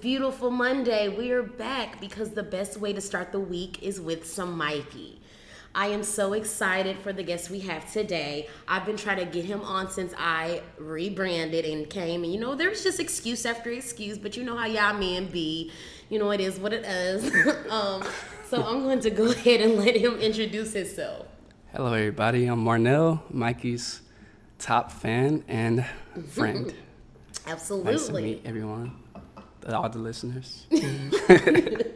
everybody. On this beautiful Monday, we are back because the best way to start the week is with some Mikey. I am so excited for the guest we have today. I've been trying to get him on since I rebranded and came. And you know, there's just excuse after excuse, but you know how y'all men be. You know, it is what it is. um, so I'm going to go ahead and let him introduce himself. Hello, everybody. I'm Marnell, Mikey's top fan and friend. Absolutely. Nice to meet everyone, all the listeners.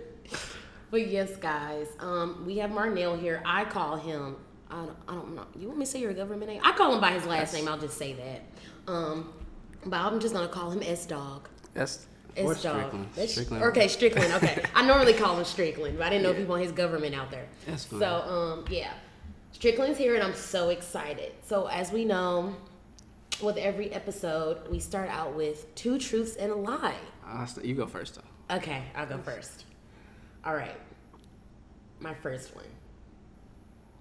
But yes, guys, um, we have Marnell here. I call him. I don't, I don't know. You want me to say your government name? I call him by his last name. I'll just say that. Um, but I'm just gonna call him S Dog. That's S Dog. Strickland. Okay, Strickland. Okay, I normally call him Strickland, but I didn't know if he want his government out there. That's fine. So, um, yeah, Strickland's here, and I'm so excited. So, as we know, with every episode, we start out with two truths and a lie. So you go first, though. Okay, I'll go first. All right. My first one.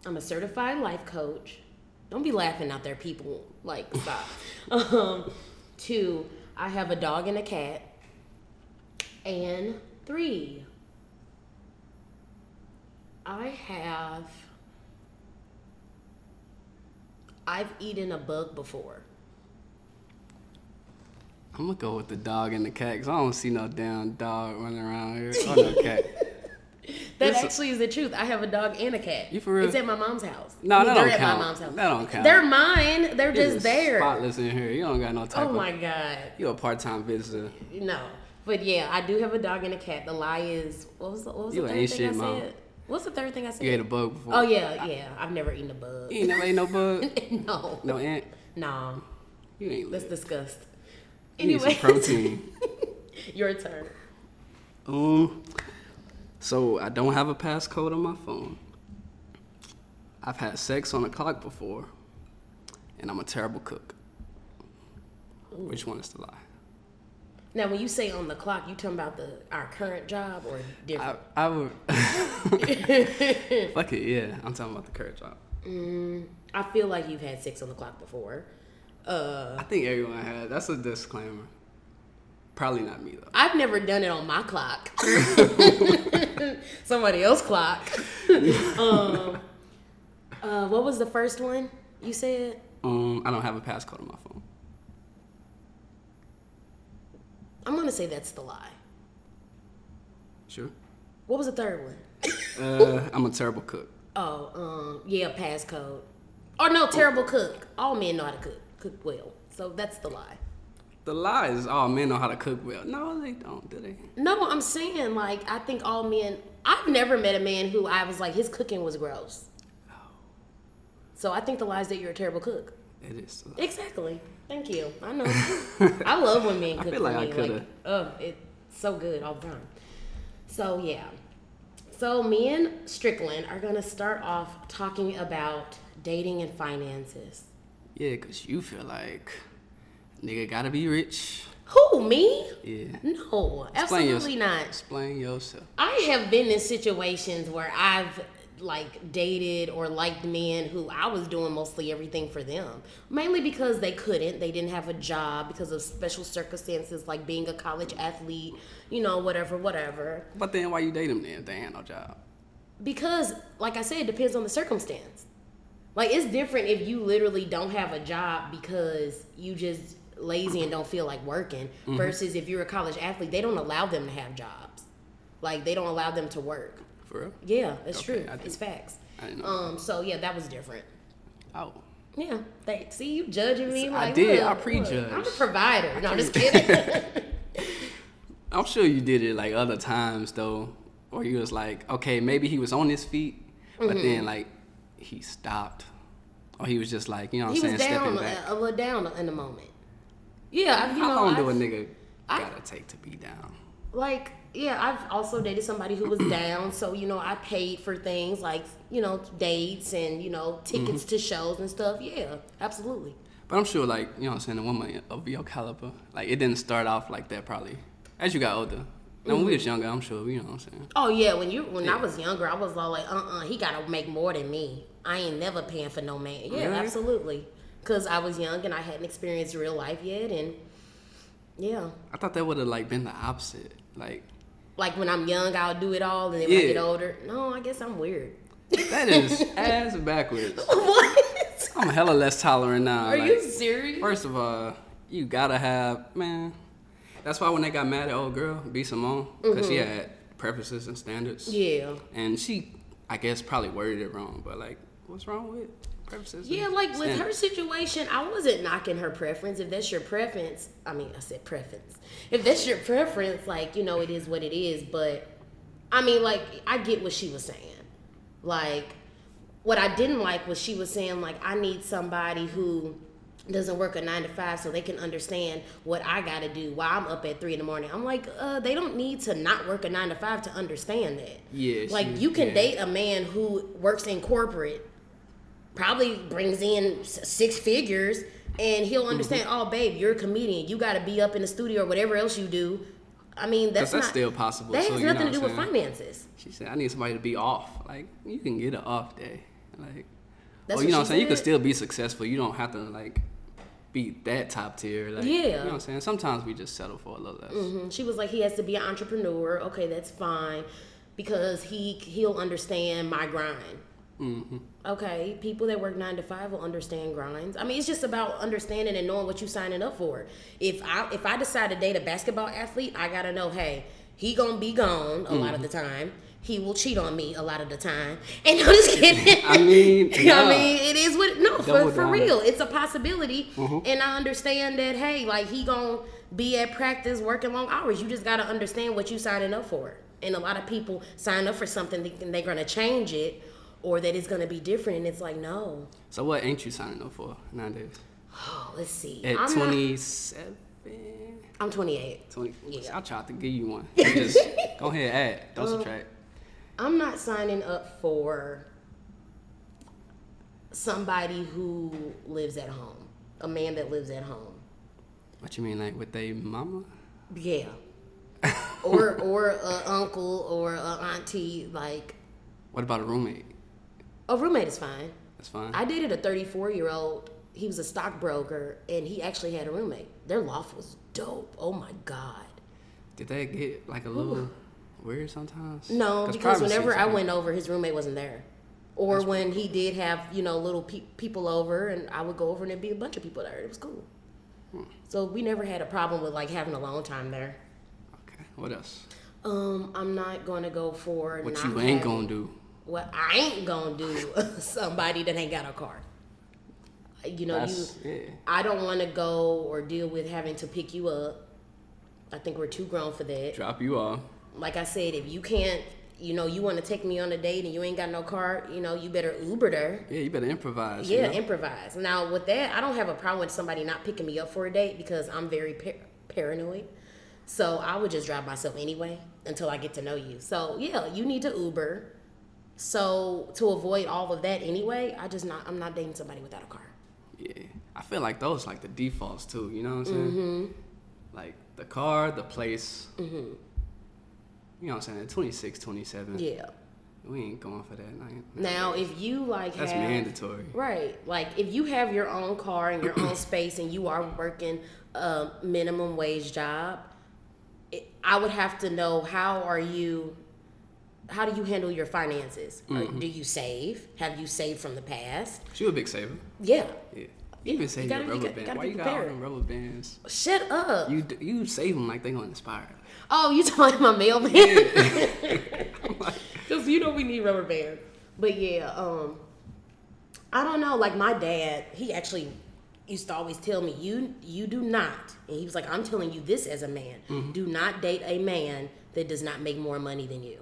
I'm a certified life coach. Don't be laughing out there, people. Like, stop. um, two, I have a dog and a cat. And three, I have. I've eaten a bug before. I'm gonna go with the dog and the cat because I don't see no damn dog running around here. Oh, no cat. That Listen- actually is the truth. I have a dog and a cat. You for real? It's at my mom's house. No, I mean, that they're don't at count. my mom's house. That don't count. They're mine. They're just there. Spotless in here. You don't got no type Oh of. my god. You a part time visitor. No. But yeah, I do have a dog and a cat. The lie is what was the, what was You the third thing I Mom. said? What's the third thing I said? You ate a bug before. Oh yeah, yeah. I've never eaten a bug. You ain't never ate no bug. no. no ant. No. You ain't. Let's lit. disgust. You need some Anyway, protein. your turn. Um, so I don't have a passcode on my phone. I've had sex on a clock before, and I'm a terrible cook. Which one is the lie? Now, when you say on the clock, you talking about the our current job or different? I would. Fuck it, yeah. I'm talking about the current job. I feel like you've had sex on the clock before. Uh, I think everyone had. That's a disclaimer. Probably not me though. I've never done it on my clock. Somebody else clock. um, uh, what was the first one you said? Um, I don't have a passcode on my phone. I'm gonna say that's the lie. Sure. What was the third one? Uh, I'm a terrible cook. Oh, um, yeah, passcode. Or no, terrible cook. All men know how to cook, cook well. So that's the lie. The lie is all men know how to cook well. No, they don't, do they? No, I'm saying like I think all men. I've never met a man who I was like his cooking was gross. Oh. So I think the lie is that you're a terrible cook. It is. Exactly. Thank you. I know. I love when men cook. I feel like I coulda. Like, oh, um, it's so good all the time. So yeah. So me and Strickland are gonna start off talking about dating and finances. Yeah, cause you feel like nigga gotta be rich. Who me? Yeah. No, Explain absolutely yourself. not. Explain yourself. I have been in situations where I've like dated or liked men who I was doing mostly everything for them. Mainly because they couldn't, they didn't have a job because of special circumstances like being a college athlete, you know, whatever, whatever. But then why you date them then if they ain't no job? Because like I said, it depends on the circumstance. Like it's different if you literally don't have a job because you just lazy and don't feel like working versus if you're a college athlete, they don't allow them to have jobs. Like they don't allow them to work. For real? Yeah, that's Okay, true. I It's facts. I. Um, so yeah, that was different. Oh. Yeah, they see you judging me. I did. look, I prejudged. I'm a provider. No, I'm just kidding. I'm sure you did it like other times though. Or you was like, okay, maybe he was on his feet, but Mm-hmm. then like he stopped. Or he was just like, you know what I'm saying, stepping a, back. a little down in the moment. Yeah, I- you How know, long do a I've- nigga I- gotta take to be down? like yeah i've also dated somebody who was down so you know i paid for things like you know dates and you know tickets mm-hmm. to shows and stuff yeah absolutely But I'm sure, like, you know what I'm saying, a woman of your caliber, like, it didn't start off like that probably. As you got older. When we was younger, I'm sure, you know what I'm saying. oh yeah when you when i was younger i was all like uh-uh he gotta make more than me i ain't never paying for no man yeah Really? absolutely because i was young and i hadn't experienced real life yet and Yeah. I thought that would have like been the opposite. Like Like when I'm young, I'll do it all, and then when I get older, no, I guess I'm weird. that is ass backwards. what? I'm hella less tolerant now. Are like, you serious? First of all, you gotta have man. That's why when they got mad at old girl B Simone, because she had preferences and standards. Mm-hmm. yeah. And she, I guess, probably worded it wrong. But like, what's wrong with preferences? Yeah, like with her situation, I wasn't knocking her preference. If that's your preference, I mean, I said preference. If that's your preference, like, you know, it is what it is. But, I mean, like, I get what she was saying. Like, what I didn't like was she was saying, like, I need somebody who doesn't work a nine to five so they can understand what I gotta do while I'm up at three in the morning. I'm like, uh, they don't need to not work a nine to five to understand that. Yeah, Like, you can yeah. date a man who works in corporate probably brings in six figures and he'll understand Mm-hmm. oh babe you're a comedian you got to be up in the studio or whatever else you do i mean that's, that's not still possible, that too, has nothing to do with finances She said, I need somebody to be off. Like, you can get an off day. Like, That's or you know what I'm saying? You can still be successful. You don't have to, like, be that top tier. Like, Yeah. You know what I'm saying? Sometimes we just settle for a little less. Mhm. she was like he has to be an entrepreneur okay that's fine because he he'll understand my grind hmm Okay, people that work nine to five will understand grinds. I mean, it's just about understanding and knowing what you signing up for. If I if I decide to date a basketball athlete, I gotta know, hey, he gonna be gone a lot of the time. He will cheat on me a lot of the time. And I'm just kidding. I mean, yeah. I mean, it is what no for, Double for down. real. It's a possibility, Mhm. and I understand that. Hey, like he gonna be at practice working long hours. You just gotta understand what you signing up for. And a lot of people sign up for something thinking they're gonna change it, or that it's gonna be different, and it's like no. So what ain't you signing up for nowadays? Oh, let's see. At I'm not- 27? I'm 28. 20. Yeah. I tried to give you one. You just go ahead, add. Don't Um, subtract. I'm not signing up for somebody who lives at home. A man that lives at home. What you mean, like with a mama? Yeah. or or a uncle or a auntie like What about a roommate? a roommate is fine. That's fine. I dated a 34 year old. He was a stockbroker and he actually had a roommate. Their loft was dope. Oh my god. Did they get like a little weird sometimes? No, because whenever I went over, his roommate wasn't there. Or when he did have, you know, little pe- people over, and I would go over and there'd be a bunch of people there. It was cool. Hmm. So we never had a problem with like having a long time there. Okay. What else? Um, I'm not gonna go for What you ain't having- gonna do? What I ain't gonna do somebody that ain't got a car. You know, you. Yeah. I don't want to go or deal with having to pick you up. I think we're too grown for that. Drop you off. Like I said, if you can't, you know, you want to take me on a date and you ain't got no car, you know, you better Uber there. Yeah, you better improvise. you Yeah, know? improvise. Now with that, I don't have a problem with somebody not picking me up for a date because I'm very par- paranoid. So I would just drive myself anyway until I get to know you. So yeah, you need to Uber. So to avoid all of that anyway, I just not I'm not dating somebody without a car. Yeah, I feel like those like the defaults too. You know what I'm saying? Mm-hmm. Like the car, the place. You know what I'm saying? 26, 27. Yeah. We ain't going for that. Like, Now if you like that's have mandatory. Right. Like if you have your own car and your own space and you are working a minimum wage job, it, I would have to know how are you how do you handle your finances? Mm-hmm. do you save? Have you saved from the past? She a big saver. Yeah. Yeah. Even save gotta- your you rubber got- gotta Why you got all them rubber bands? Shut up. You you save them like they gonna inspire. Oh, you talking about my mailman? Because you know we need rubber bands. But yeah, um, I don't know. Like my dad, he actually used to always tell me, "You you do not," and he was like, "I'm telling you this as a man. Do not date a man that does not make more money than you."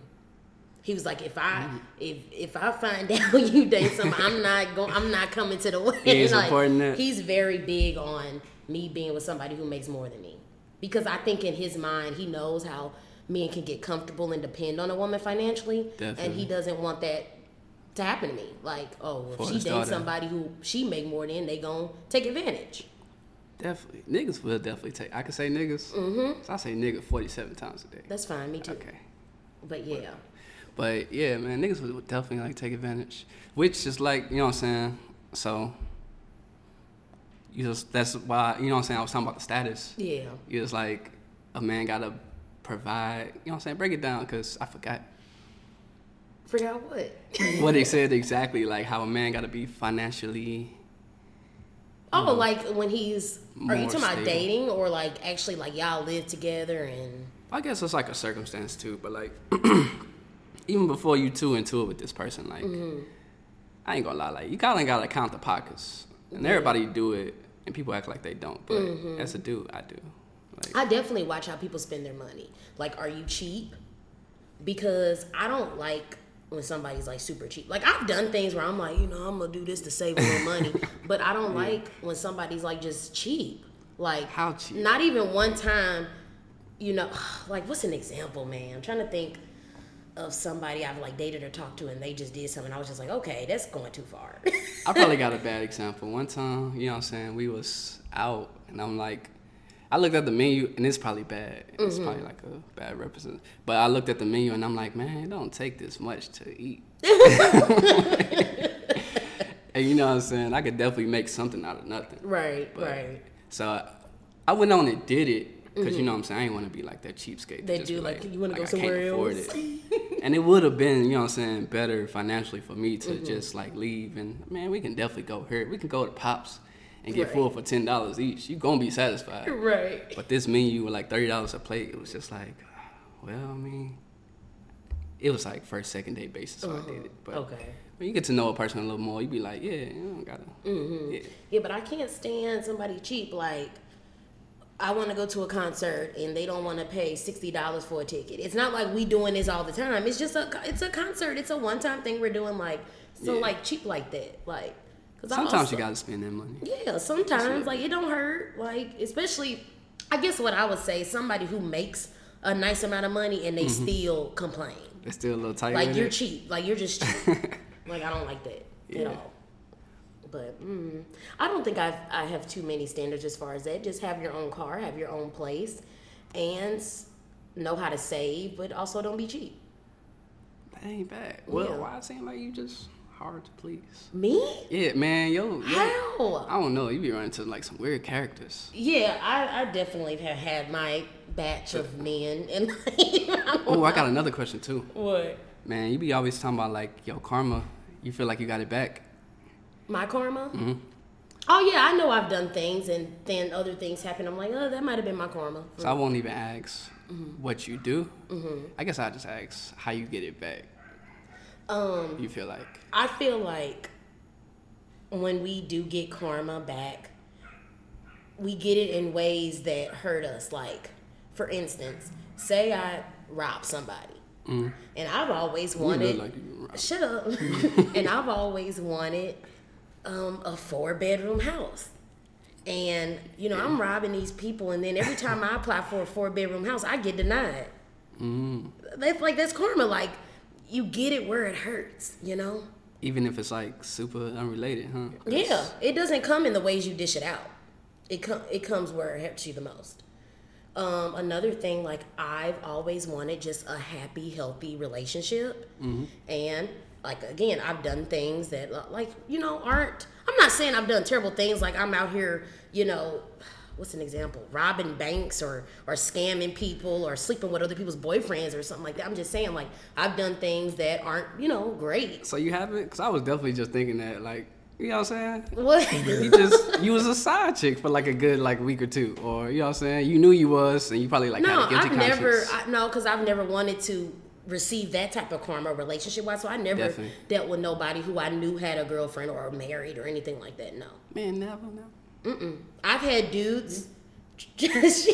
He was like, "If I if if I find out you date some, I'm not going. I'm not coming to the wedding." He is like. He's very big on me being with somebody who makes more than me, because I think in his mind he knows how men can get comfortable and depend on a woman financially, and he doesn't want that to happen to me. Like, oh, if For she dates daughter. somebody who she make more than, they gonna take advantage. definitely. Niggas will definitely take. I can say niggas. Mm-hmm. So I say nigga 47 times a day. That's fine, me too. Okay. But yeah, But yeah, man, niggas would definitely like take advantage. Which is like, you know what I'm saying? So you just that's why you know what I'm saying. I was talking about the status. Yeah. You just like a man gotta provide. You know what I'm saying? Break it down because I forgot Forgot what? what they said exactly. Like how a man gotta be financially. Oh, like when he's are you talking about dating or like actually like y'all live together and I guess it's like a circumstance too, but like even before you two into it with this person, like mm-hmm. I ain't gonna lie, like you kinda gotta count the pockets, and everybody do it, and people act like they don't, but mm-hmm. as a dude, I do. Like I definitely watch how people spend their money. Like, are you cheap? Because I don't like when somebody's like super cheap. Like I've done things where I'm like, you know, I'm gonna do this to save a little money, but I don't like when somebody's like just cheap. Like How cheap? Not even one time. You know, like what's an example, man? I'm trying to think of somebody I've like dated or talked to, and they just did something. I was just like, okay, that's going too far. I probably got a bad example. One time, you know what I'm saying, we was out and I'm like I looked at the menu and it's probably bad. It's mm-hmm. probably like a bad represent. But I looked at the menu and I'm like, man, it don't take this much to eat. and you know what I'm saying? I could definitely make something out of nothing. right, But- right. So I, I went on and did it because you know what I'm saying. I ain't want to be like that cheapskate. They just do, be like, you wanna go I can't somewhere afford else. it. and it would have been, you know what I'm saying, better financially for me Mm-hmm. to just like leave and man, we can definitely go here. We can go to Pops and get Right. full for ten dollars each. You gonna be satisfied. Right. But this menu with like thirty dollars a plate, it was just like, well, I mean, it was like first, second day basis, so I did it. But Okay. when you get to know a person a little more, you be like, yeah, you don't gotta. Mm-hmm. Yeah. Yeah, but I can't stand somebody cheap. Like, I want to go to a concert and they don't want to pay sixty dollars for a ticket. It's not like we doing this all the time. It's just a it's a concert. It's a one time thing we're doing. Like, so Yeah. like cheap like that. Like, cause Sometimes also- you gotta spend that money. Yeah, sometimes like it don't hurt. Like, especially, I guess what I would say, somebody who makes a nice amount of money and they Mm-hmm. still complain. It's still a little tight. Like you're it. cheap. Like you're just cheap. like I don't like that Yeah. at all. But mm, I don't think I've I have too many standards as far as that. Just have your own car, have your own place, and know how to save, but also don't be cheap. That ain't bad. Well, Yeah. why it seem like you just hard to please? Me? Yeah, man, yo, yo How? I don't know. You be running into like some weird characters. Yeah, I, I definitely have had my batch of men, and like, Oh, I got another question too. what Man, you be always talking about like yo karma. You feel like you got it back. My karma. Mm-hmm. Oh yeah, I know I've done things, and then other things happen. I'm like, oh, that might have been my karma. So I won't even ask Mm-hmm. what you do. I guess I just ask how you get it back. Um, You feel like I feel like when we do get karma back, we get it in ways that hurt us. Like, for instance, say I rob somebody, and I've always you look wanted. like you shut up. and I've always wanted um, a four bedroom house. And you know, I'm robbing these people, and then every time I apply for a four bedroom house, I get denied. That's like that's karma. Like you get it where it hurts, you know. Even if it's like super unrelated, huh? Yeah, it doesn't come in the ways you dish it out. It com- it comes where it hurts you the most. Um, another thing, like I've always wanted just a happy, healthy relationship, and like again, I've done things that like you know aren't. I'm not saying I've done terrible things. Like I'm out here, you know. What's an example? Robbing banks or or scamming people or sleeping with other people's boyfriends or something like that. I'm just saying, like I've done things that aren't, you know, great. So you haven't? Because I was definitely just thinking that, like, you know what I'm saying? What? You just you was a side chick for like a good like week or two, or you know what I'm saying? You knew you was, and you probably like No, had a guilty I've never. I, no, because I've never wanted to receive that type of karma relationship wise. So I never Definitely. dealt with nobody who I knew had a girlfriend or married or anything like that. No, Man, never, never. I've had dudes.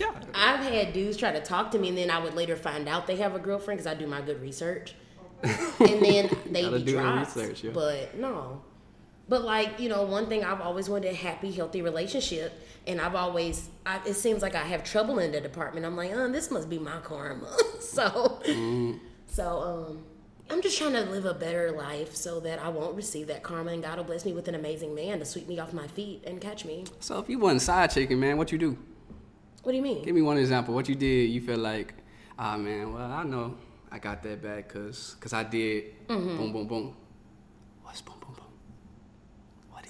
Yeah. I've had dudes try to talk to me, and then I would later find out they have a girlfriend because I do my good research, and then they Gotta be do the dropped. research, yeah. But no, but like you know, one thing I've always wanted a happy, healthy relationship, and I've always I, it seems like I have trouble in the department. I'm like, oh, this must be my karma. so, Mm-hmm. so um. I'm just trying to live a better life so that I won't receive that karma and God will bless me with an amazing man to sweep me off my feet and catch me. So if you wasn't side chicking, man, what you do? What do you mean? Give me one example. What you did? You feel like, ah, man. Well, I know I got that back because cause I did Mm-hmm. boom, boom, boom. What's boom, boom, boom? What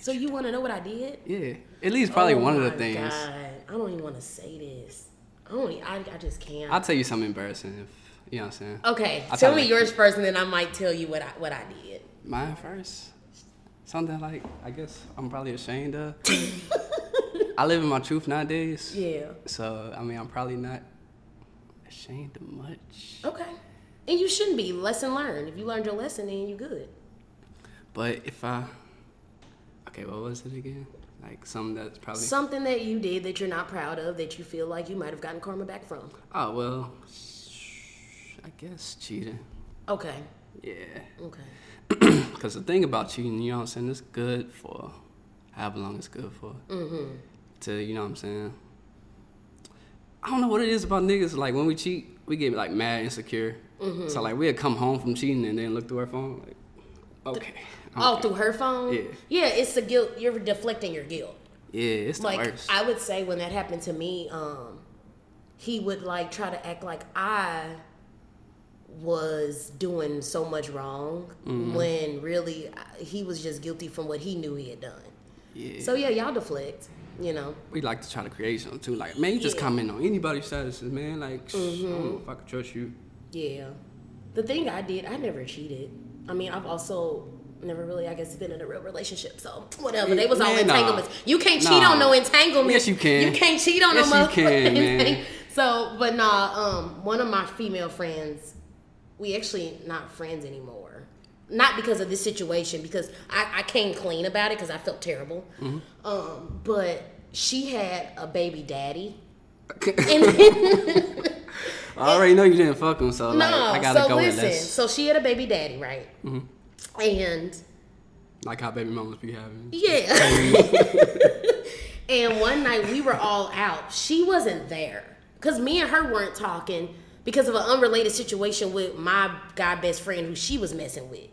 So you want to know what I did? Yeah, at least probably Oh one of the things. God. I don't even want to say this. I don't. e- I, I just can't. I'll tell you something embarrassing if you know what I'm saying. okay, I'll tell me you. yours first, and then I might tell you what I what I did. Mine first. Something like I guess I'm probably ashamed of. I live in my truth nowadays. Yeah. So I mean I'm probably not ashamed of much. Okay. And you shouldn't be. Lesson learned. If you learned your lesson, then you good. But if I Okay, what was it again? Like something that's probably Something that you did that you're not proud of, that you feel like you might have gotten karma back from. Oh well I guess cheating. Okay. Yeah. Okay. Because the thing about cheating, you know what I'm saying, it's good for however long it's good for. Mm-hmm. To, you know what I'm saying? I don't know what it is about niggas. Like, when we cheat, we get, like, mad, insecure. Mm-hmm. So, like, we'd come home from cheating and then look through our phone, like, okay. Oh, through her phone? Yeah. Yeah, it's the guilt. You're deflecting your guilt. Yeah, it's the like worst. I would say when that happened to me, um, he would like try to act like I was doing so much wrong Mm-hmm. when really uh, he was just guilty from what he knew he had done. yeah. So yeah, y'all deflect. You know. we like to try to create something, too. Like, man, you just Yeah. Mm-hmm. comment on anybody's statuses, man. Like, sh- I don't know if I could trust you. Yeah. The thing I did, I never cheated. I mean, I've also never really, I guess, been in a real relationship. So whatever. They was all Man, nah. entanglements. You can't cheat Nah. on no entanglement. Yes, you can. You can't cheat on Yes, no you can, motherfucking. So, but nah. Um, one of my female friends, we actually not friends anymore. Not because of this situation, because I, I came clean about it because I felt terrible. Mm-hmm. Um, but she had a baby daddy. I already know you didn't fuck him, so, like, no, I gotta so go listen. with this. So she had a baby daddy, right? Mm-hmm. And Like how baby mamas be having. yeah. and one night we were all out. She wasn't there because me and her weren't talking because of an unrelated situation with my guy best friend who she was messing with.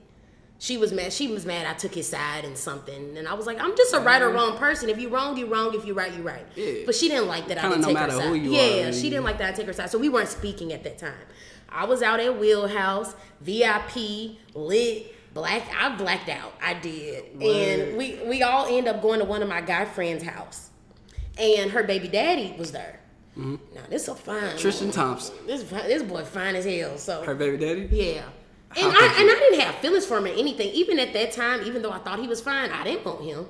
She was mad. She was mad. I took his side and something, and I was like, "I'm just a right or mm-hmm. wrong person. If you wrong, you wrong. If you right, you right." Yeah. But she didn't like that. I didn't no take her side. you yeah, are, she didn't like that. I take her side, so we weren't speaking at that time. I was out at Wheelhouse, VIP, lit, black. I blacked out. I did, and we we all end up going to one of my guy friends' house, and her baby daddy was there. Mm-hmm. Now this is a fine Tristan Thompson, This this boy fine as hell. So her baby daddy. yeah. And I, and? I didn't have feelings for him or anything. Even at that time, even though I thought he was fine, I didn't want him.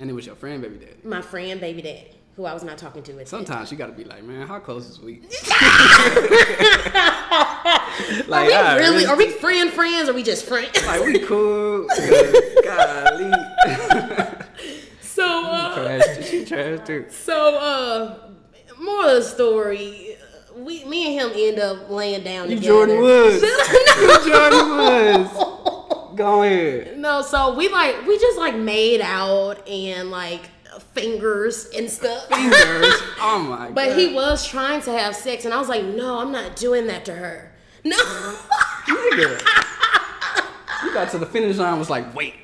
And it was your friend baby daddy. My friend, baby daddy, who I was not talking to at. Sometimes you gotta be like, man, how close is we? Are like, we alright, really? Are we friend friends? Or are we just friends? like we cool? Golly, so, uh, trash. She trash too. so, uh, more of the story. We, me and him end up laying down You together. Jordyn Woods. no, Jordyn Woods. Go ahead. no, so we like we just like made out and like fingers and stuff. Fingers. Oh my god. But he was trying to have sex, and I was like, no, I'm not doing that to her. No. Nigga. You got to the finish line. Was like, wait,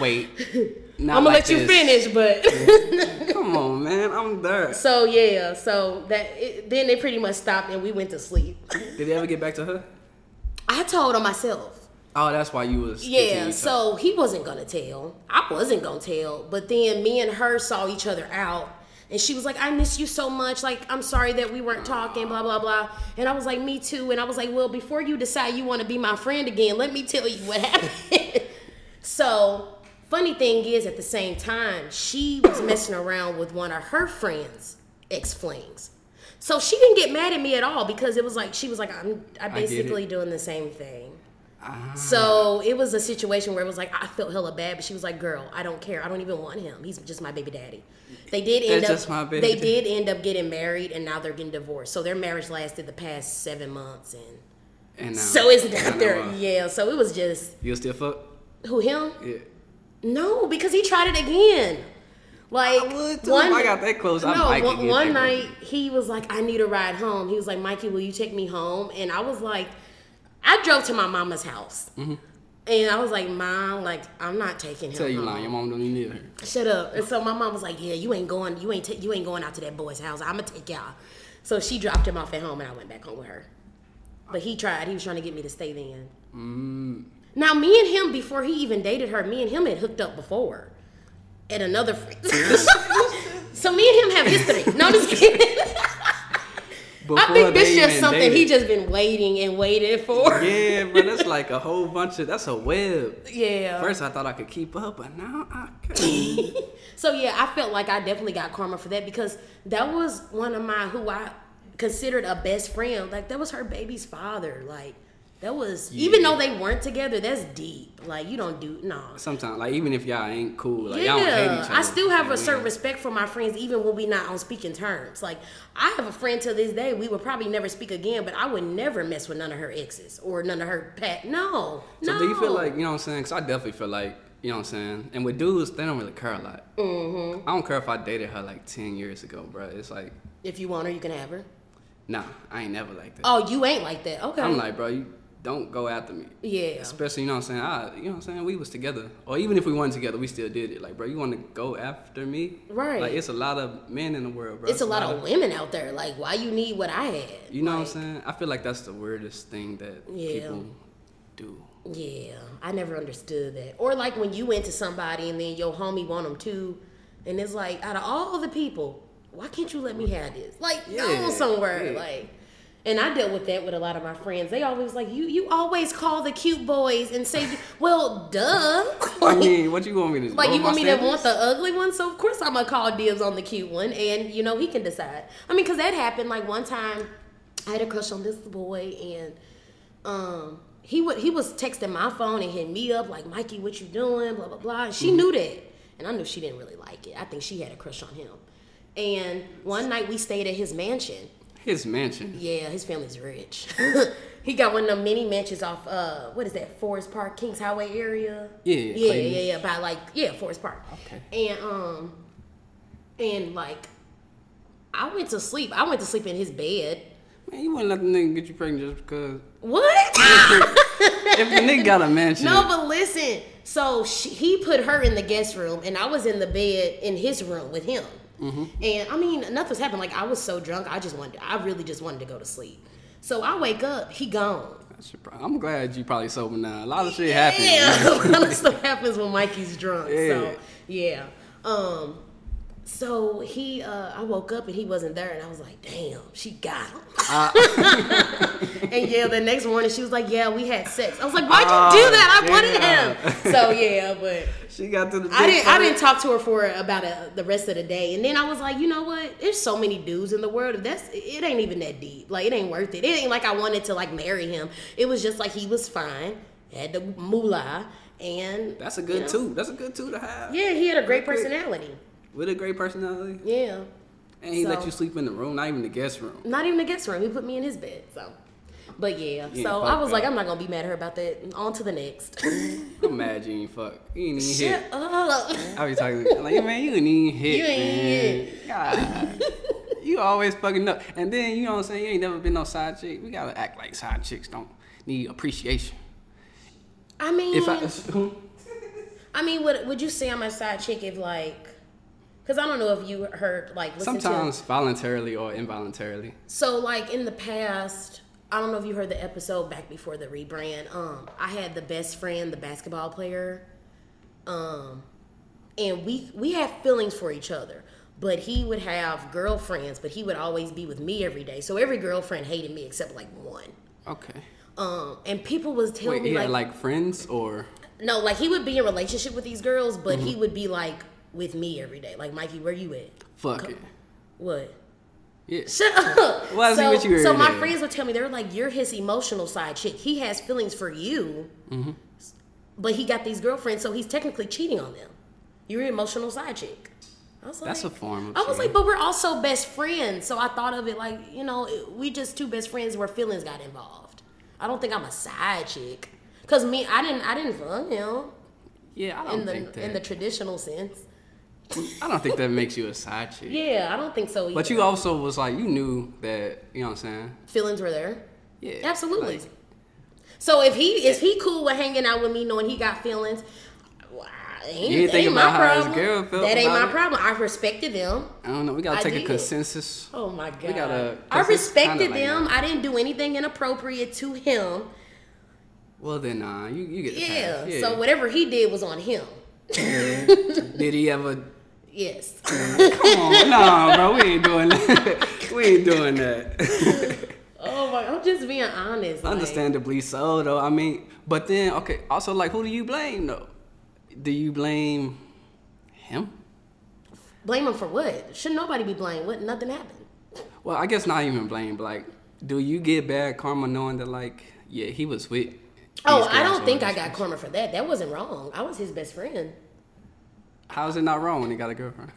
wait. Not I'm gonna like let you this. finish, but Come on, man. I'm there. so yeah, so that it, then they pretty much stopped and we went to sleep. Did he ever get back to her? I told on myself. Oh, that's why you was. Yeah, so he wasn't gonna tell. I wasn't gonna tell. But then me and her saw each other out. And she was like, I miss you so much. Like, I'm sorry that we weren't talking, blah, blah, blah. And I was like, me too. And I was like, well, before you decide you want to be my friend again, let me tell you what happened. so, funny thing is, at the same time, she was messing around with one of her friends' ex flings. So she didn't get mad at me at all because it was like, she was like, I'm I basically doing the same thing. Ah. So it was a situation where it was like I felt hella bad, but she was like, "Girl, I don't care. I don't even want him. He's just my baby daddy." They did end That's up. just my baby they daddy. did end up getting married, and now they're getting divorced. So their marriage lasted the past seven months, and And now, so it's not there. uh, Yeah. So it was just You still fuck? who him? Yeah. No, because he tried it again. Like I. If I got that close, I no, one, one night he was like, "I need a ride home." He was like, "Mikey, will you take me home?" And I was like, I drove to my mama's house, and I was like, "Mom, like I'm not taking him." Mm-hmm. Tell you lying. Your mom don't even need her. Shut up. And so my mom was like, "Yeah, you ain't going. You ain't. ta- you ain't going out to that boy's house. I'm gonna take y'all." So she dropped him off at home, and I went back home with her. But he tried. He was trying to get me to stay then. Mm. Now me and him, before he even dated her, me and him had hooked up before. at another friend. so me and him have history. No, I'm just kidding. I think this just something dated. he just been waiting and waiting for. Yeah, but that's like a whole bunch of that's a web. Yeah. First I thought I could keep up, but now I can't. So yeah, I felt like I definitely got karma for that because that was one of my who I considered a best friend. Like that was her baby's father. Like that was even though they weren't together, that's deep. Like you don't do no. Sometimes, like even if y'all ain't cool, like y'all don't hate Yeah, each other. I still have a certain respect for my friends, even when we not on speaking terms. Like I have a friend to this day, we would probably never speak again, but I would never mess with none of her exes or none of her pet. No, So no. do you feel like you know what I'm saying? Cause I definitely feel like you know what I'm saying. And with dudes, they don't really care a lot. Mm-hmm. I don't care if I dated her like ten years ago, bro. It's like, if you want her, you can have her. nah, I ain't never like that. Oh, you ain't like that. Okay. I'm like, bro, you don't go after me. yeah. Especially, you know what I'm saying? I, you know what I'm saying? We was together. Or even if we weren't together, we still did it. Like, bro, you want to go after me? Right. Like, it's a lot of men in the world, bro. It's a lot of women out there. Like, why you need what I had? You know Like, what I'm saying? I feel like that's the weirdest thing that Yeah. people do. Yeah, I never understood that. Or like when you went to somebody and then your homie want them too, and it's like out of all the people, why can't you let me have this? Like Yeah, go somewhere, yeah. like. And I dealt with that with a lot of my friends. They always like you. You always call the cute boys and say, "Well, duh." I mean, what you want me to do? Like you want me to want the ugly one, so of course I'm gonna call dibs on the cute one, and you know he can decide. I mean, cause that happened. Like one time, I had a crush on this boy, and um, he would he was texting my phone and hit me up like, Mikey, what you doing? Blah blah blah. And she Mm-hmm. knew that, and I knew she didn't really like it. I think she had a crush on him. And one night we stayed at his mansion. His mansion. Yeah, his family's rich. he got one of them mini mansions off uh what is that, Forest Park, Kingshighway area? Yeah, Yeah, Clayton. yeah, yeah. By like yeah, Forest Park. Okay. And um and like I went to sleep. I went to sleep in his bed. Man, you wouldn't let the nigga get you pregnant just because. What? if the nigga got a mansion. no, but listen. So she, he put her in the guest room, and I was in the bed in his room with him. Mm-hmm. And I mean, nothing's happened. Like I was so drunk, I just wanted. I really just wanted to go to sleep. So I wake up, he gone. That's your problem. I'm glad you probably sober now. A lot of shit happens. Yeah, a lot of stuff happens when Mikey's drunk. Yeah. So yeah. Um. So he, uh, I woke up and he wasn't there, and I was like, "Damn, she got him." Uh. and yeah, the next morning she was like, "Yeah, we had sex." I was like, "Why'd Oh, you ah, do that? I wanted him." So yeah, but She got to the. I didn't. I didn't talk to her for about a, the rest of the day, and then I was like, you know what? There's so many dudes in the world. If that's it, ain't even that deep. Like it ain't worth it. It ain't like I wanted to like marry him. It was just like he was fine, had the moolah, and That's a you good know. two. That's a good two to have. Yeah, he had a great personality. With a great personality. Yeah, And he let you sleep in the room, not even the guest room. not even the guest room. He put me in his bed. So, but yeah. Yeah, so I was like. I'm not gonna be mad at her about that. On to the next. I'm mad you ain't fuck. You ain't even Shut hit. up. I be talking like, man, you ain't even hit. You ain't man. God. you always fucking up. And then you know what I'm saying? You ain't never been no side chick. We gotta act like side chicks don't need appreciation. I mean, If I I mean, would would you say I'm a side chick if like? Because I don't know if you heard like listen sometimes To, voluntarily or involuntarily. so like in the past, I don't know if you heard the episode back before the rebrand. Um, I had the best friend, the basketball player, um, and we we had feelings for each other. But he would have girlfriends, but he would always be with me every day. So every girlfriend hated me except like one. Okay. Um, and people was telling Wait, me like, like friends or no, like he would be in relationship with these girls, but Mm-hmm. he would be like with me every day. Like Mikey, where you at? fuck it. What? Yeah. Shut up. Why so, with you so my day? friends would tell me they were like, "You're his emotional side chick. He has feelings for you, Mm-hmm. but he got these girlfriends, so he's technically cheating on them. You're an emotional side chick." I was That's like, a form of I was like, but we're also best friends, so I thought of it like, you know, we just two best friends where feelings got involved. I don't think I'm a side chick, cause me, I didn't, I didn't fuck him Yeah, I don't in the think that. in the traditional sense. I don't think that makes you a side chick. Yeah, I don't think so. Either. But you also was like you knew that you know what I'm saying. feelings were there. Yeah. Absolutely. like, So if he is he cool with hanging out with me, knowing he got feelings, well, ain't, ain't my how problem. girl felt that ain't my it? problem. I respected them. I don't know. We gotta I take a consensus. Oh my god! We gotta- I respected like them. that. I didn't do anything inappropriate to him. Well then, nah, you you get the Yeah. Yeah. So whatever he did was on him. Mm-hmm. Did he ever? Yes. Come on, no, bro. We ain't doing that. we ain't doing that. oh my! I'm just being honest. like- Understandably so, though. I mean, but then okay. Also, like, who do you blame though? Do you blame him? blame him for what? Should nobody be blamed? What? Nothing happened. Well, I guess not even blame. But like, do you get bad karma knowing that like, yeah, he was with? Oh, I don't think I got karma for that. That wasn't wrong. I was his best friend. How is it not wrong when he got a girlfriend?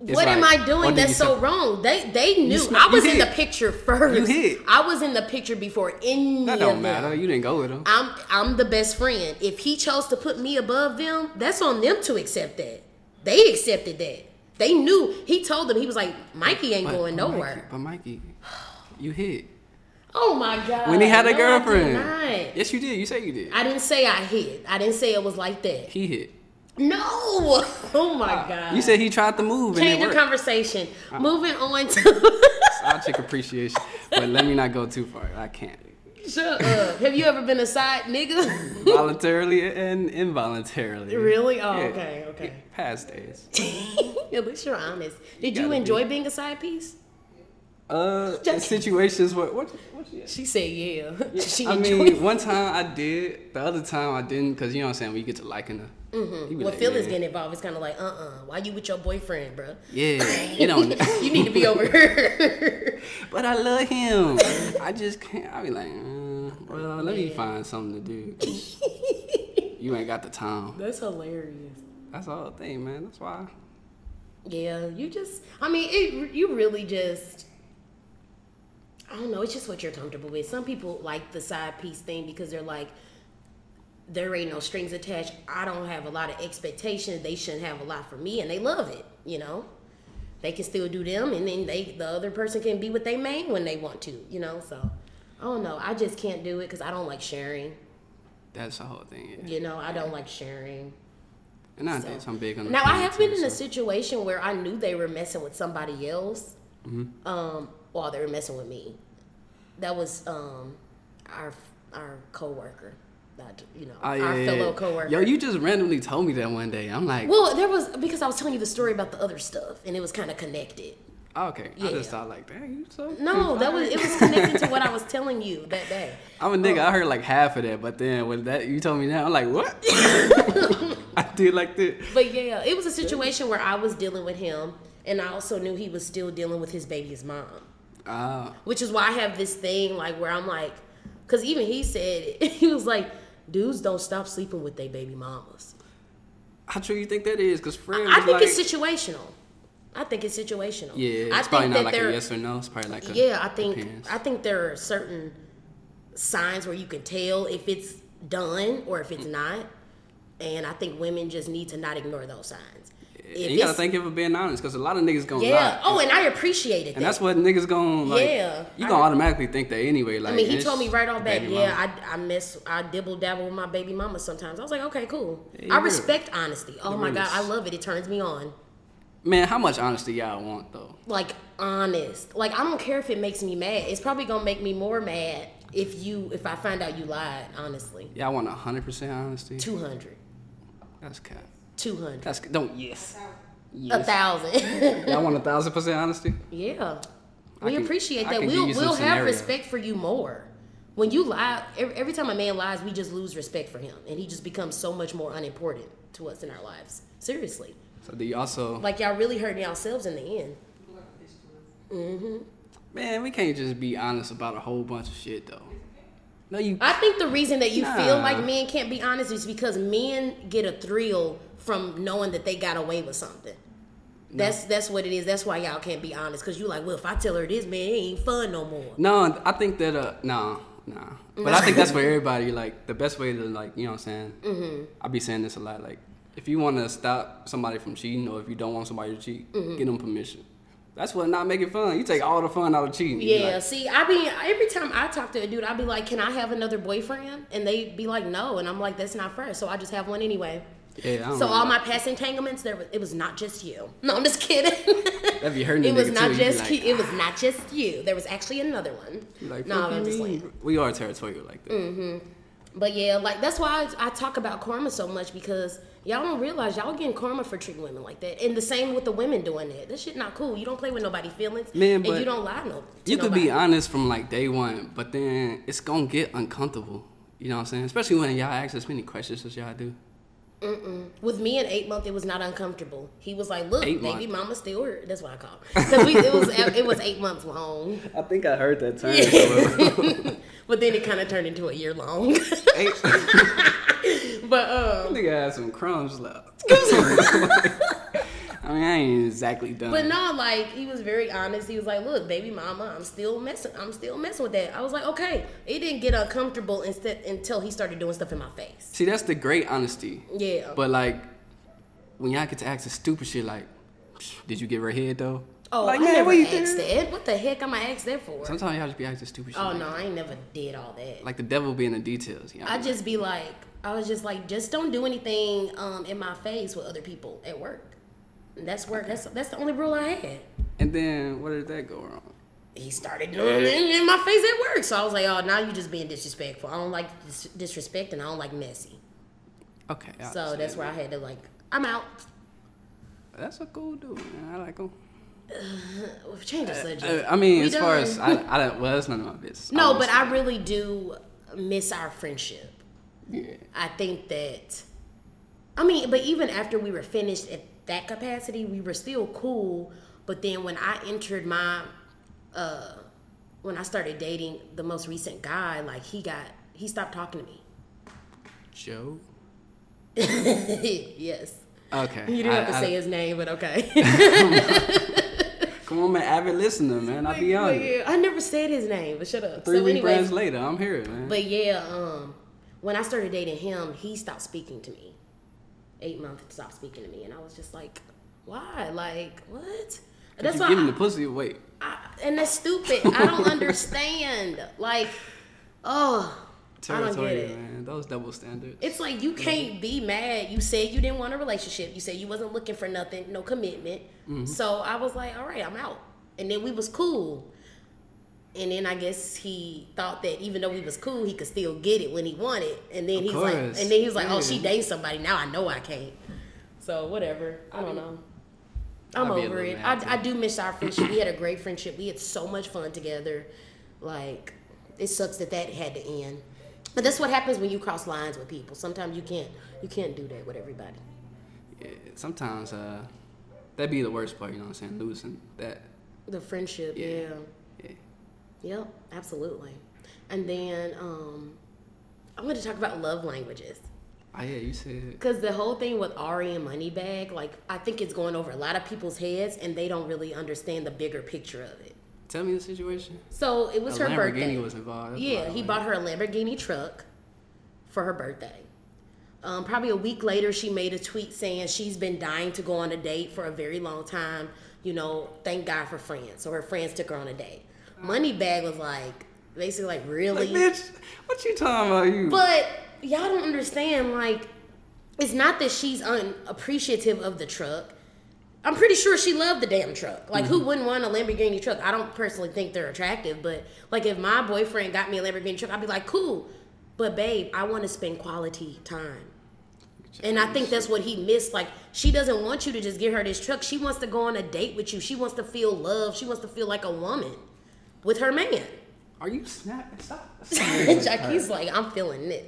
It's what am I doing that's so wrong? They they knew sm- I was in the picture first. You hit. I was in the picture before any That of don't matter. You didn't go with him. I'm I'm the best friend. If he chose to put me above them, that's on them to accept that. They accepted that. They knew. He told them he was like, Mikey ain't But- going but Mikey- nowhere. but Mikey, you hit Oh my god. when he had a No, girlfriend. Yes, you did. You say you did. I didn't say I hit. I didn't say it was like that. he hit. No. Oh my ah, god. You said he tried to move change the worked. conversation. Ah. Moving on to I'll check appreciation, but let me not go too far. I can't. Shut up. Have you ever been a side nigga? Voluntarily and involuntarily. Really? Oh, Yeah. okay, okay. Past days. At least you're honest. Did you be. enjoy being a side piece? Uh, in situations where what? what she, She said yeah. she I enjoyed mean, one time I did. The other time I didn't, cause you know what I'm saying. We get to liking her. Mm-hmm. When feelings getting involved, it's kind of like, uh uh Why you with your boyfriend, bro? Yeah, you don't. you need to be over here. But I love him. I just can't. I be like, uh, well, let me find something to do. you ain't got the time. That's hilarious. That's the whole thing, man. That's why. Yeah, you just, I mean, it, you really just, I don't know, it's just what you're comfortable with. Some people like the side piece thing because they're like, there ain't no strings attached. I don't have a lot of expectations. They shouldn't have a lot for me, and they love it, you know? They can still do them, and then they the other person can be with they main when they want to, you know? So, I don't know. I just can't do it because I don't like sharing. That's the whole thing. Yeah. You know, I don't like sharing. And I So- did. I'm big on. Now I have been too, in a situation where I knew they were messing with somebody else, Mm-hmm. um, while they were messing with me. That was um, our our coworker, that you know, Oh, yeah, our yeah, fellow yeah. coworker. Yo, you just randomly told me that one day. I'm like, well, there was because I was telling you the story about the other stuff, and it was kind of connected. oh, okay. I just thought like, dang, you so. No, that was it was connected to what I was telling you that day. I'm a nigga. I um, heard like half of that, but then when that you told me that, I'm like, what? I did like that. But yeah, it was a situation where I was dealing with him, and I also knew he was still dealing with his baby's mom. Ah, which is why I have this thing like where I'm like, because even he said he was like, dudes don't stop sleeping with their baby mamas. how true you think that is? Cause Fred was I think like, it's situational. I think it's situational. yeah, I it's probably think not like there- a yes or no. It's probably like a Yeah, I think depends. I think there are certain signs where you can tell if it's done or if it's not, and I think women just need to not ignore those signs. If you gotta thank him for being honest, cause a lot of niggas gonna yeah. lie. Oh, and I appreciated that. and that's what niggas gonna like. Yeah, you I- gonna automatically think that anyway. Like, I mean, he told me right off back, yeah, mama. I, I miss, I dibble dabble with my baby mama sometimes. I was like, okay, cool. Yeah, I respect honesty. Oh You my god. I love it. It turns me on. Man, how much honesty y'all want though? Like honest. Like I don't care if it makes me mad. It's probably gonna make me more mad if you, if I find out you lied. Honestly, Yeah, I want hundred percent honesty? 200, That's cap. 200, That's don't yes. a thousand. Y'all want a thousand percent honesty? yeah, I we can- appreciate that. We'll give you some we'll have scenario. respect for you more. When you lie, every, every time a man lies, we just lose respect for him, and he just becomes so much more unimportant to us in our lives. Seriously. So do you also Like y'all really hurting yourselves in the end. Mm-hmm. Man, we can't just be honest about a whole bunch of shit though. No, you I think the reason that you feel like men can't be honest is because men get a thrill from knowing that they got away with something. That's that's what it is. That's why y'all can't be honest. Cause you like, well, if I tell her this, man, it ain't fun no more. No, I think that uh no, nah. But I think that's for everybody, like the best way to like, you know what I'm saying? Mm-hmm. I be saying this a lot, like if you want to stop somebody from cheating or if you don't want somebody to cheat, Mm-hmm. get them permission. That's what not making fun. You take all the fun out of cheating. Yeah, like, see, I mean, every time I talk to a dude, I'll be like, "Can I have another boyfriend?" And they be like, "No," and I'm like, "That's not fair." So I just have one anyway. yeah, I don't So all my past entanglements, there was, it was not just you. No, I'm just kidding. That be hurting It was not too. Just like, you. It was not just you. There was actually another one. Like, no, I'm just like, we are territorial like that. Mm. But yeah, like that's why I, I talk about karma so much because y'all don't realize y'all getting karma for treating women like that, and the same with the women doing that. This shit not cool. You don't play with nobody's feelings, Man, and you don't lie no. to You could be honest from like day one, but then it's gonna get uncomfortable. You know what I'm saying? Especially when y'all ask as many questions as y'all do. Mm-mm. With me in eight month, it was not uncomfortable. He was like, "Look, Eight baby, month. mama still hurt." That's what I call because it was it was eight months long, I think I heard that term. but then it kind of turned into a year long. But um, nigga had some crumbs left. I mean, I ain't exactly done. But no, like he was very honest. He was like, "Look, baby mama, I'm still messing. I'm still messing with that." I was like, "Okay." It didn't get uncomfortable instead until he started doing stuff in my face. See, that's the great honesty. Yeah. But like, when y'all get to ask the stupid shit, like, did you get her head though? Oh, like, I man, never what you asked doing? that. What the heck am I asked that for? Sometimes y'all just be asking stupid shit. oh like, no, I ain't never did all that. Like the devil be in the details. You know? I just be like, I was just like, just don't do anything um, in my face with other people at work. And that's work. That's that's the only rule I had. and then where did that go wrong? he started doing it in my face at work. So I was like, oh, now you're just being disrespectful. I don't like dis- disrespect and I don't like messy. Okay. I So that's where I had to like, I'm out. That's a cool dude, man. I like him. Change the subject. Uh, I mean, We as far as I, I don't, well, that's none of my business. no, was but I really do miss our friendship. yeah. I think that, I mean, but even after we were finished at that capacity, we were still cool. But then when I entered my, uh, when I started dating the most recent guy, like he got, he stopped talking to me. Joe. yes. Okay. You didn't have to I- I- say his name, but okay. Come on, man. Avid listener, man. I'll be honest. yeah, I never said his name, but shut up. Three so week anyways, brands later, I'm here, man. But yeah, um, when I started dating him, he stopped speaking to me. Eight months, he stopped speaking to me, and I was just like, "Why? Like what?" That's why. give him I- the pussy. away. I, and that's stupid. I don't understand. Like, oh, I don't get Territory, it. man. Those double standards. It's like you can't be mad. You said you didn't want a relationship. You said you wasn't looking for nothing, no commitment. Mm-hmm. So I was like, all right, I'm out. And then we was cool. And then I guess he thought that even though we was cool, he could still get it when he wanted. And then Of he's like, and then he was like, oh, she Yeah. dating somebody. Now I know I can't. So whatever. I don't know. I'm I'll over it. I, I do miss our friendship. We had a great friendship. We had so much fun together. Like, it sucks that that had to end. But that's what happens when you cross lines with people. Sometimes you can't you can't do that with everybody. Yeah, sometimes uh, that'd be the worst part. You know what I'm saying? Losing that. The friendship, Yeah. yeah. Yeah. Yep, absolutely. And then um I want to talk about love languages. Oh yeah, you said. Because the whole thing with Ari and Moneybagg, like I think it's going over a lot of people's heads and they don't really understand the bigger picture of it. Tell me the situation. So it was A her Lamborghini birthday. was involved. That's Yeah, he bought her a Lamborghini truck for her birthday. Um, probably a week later, she made a tweet saying she's been dying to go on a date for a very long time. You know, thank God for friends. So her friends took her on a date. Moneybagg was like, basically, like, really? Like, bitch, what you talking about? You. But y'all don't understand, like, it's not that she's unappreciative of the truck. I'm pretty sure she loved the damn truck. Like, who mm-hmm. wouldn't want a Lamborghini truck? I don't personally think they're attractive, but like, if my boyfriend got me a Lamborghini truck, I'd be like, cool. But babe, I want to spend quality time. And I think that's what he missed. Like, she doesn't want you to just give her this truck. She wants to go on a date with you. She wants to feel love. She wants to feel like a woman with her man. Are you snapping? Stop. Jackie's like, I'm feeling this.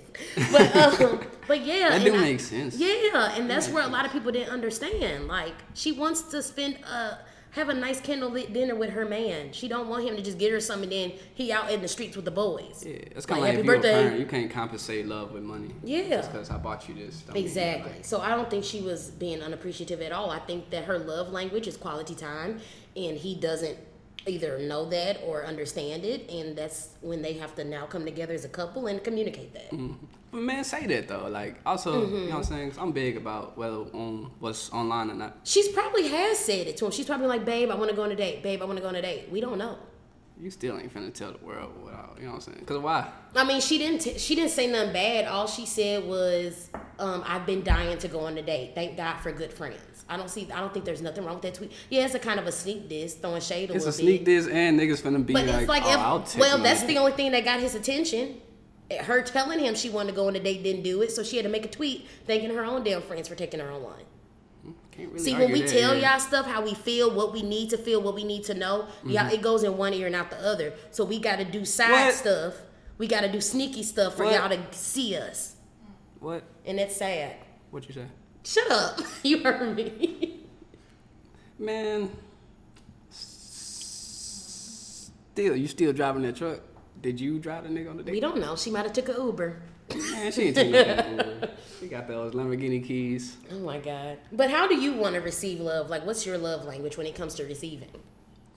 But um, but yeah. That do I- make sense. Yeah, and that's where a lot of people didn't understand. Like, she wants to spend a have a nice candlelit dinner with her man. She don't want him to just get her something and then he out in the streets with the boys. Yeah, it's kind of like, happy if you're birthday. parent, you can't compensate love with money. Yeah. Just because I bought you this. don't mean, Exactly. like, So I don't think she was being unappreciative at all. I think that her love language is quality time, and he doesn't either know that or understand it, and that's when they have to now come together as a couple and communicate that. But man, say that though. Like, also, Mm-hmm. you know what I'm saying? I'm big about whether on what's online or not. She's probably has said it to him. She's probably like, "Babe, I want to go on a date. Babe, I want to go on a date." We don't know. You still ain't finna tell the world you know what I'm saying? Cause why? I mean, she didn't. T- she didn't say nothing bad. All she said was, um, "I've been dying to go on a date. Thank God for good friends." I don't see. I don't think there's nothing wrong with that tweet. Yeah, it's a kind of a sneak diss, throwing shade a It's a sneak bit. diss and niggas finna be But like, it's like, oh, if- I'll take well, that's the only thing that got his attention. Her telling him she wanted to go on a date didn't do it, so she had to make a tweet thanking her own damn friends for taking her online. Really See, when we that, tell yeah. y'all stuff, how we feel, what we need to feel, what we need to know, Mm-hmm. y'all, it goes in one ear and out the other. So we got to do side What? stuff. We got to do sneaky stuff for What? y'all to see us, What? and it's sad. What you say? Shut up, you heard me. Man, still, you still driving that truck? Did you drive the nigga on the date? we don't know. She might have took a Uber. Man, she ain't taking nothing. Uber. She got those Lamborghini keys. Oh my god. But how do you want to receive love? Like, what's your love language when it comes to receiving?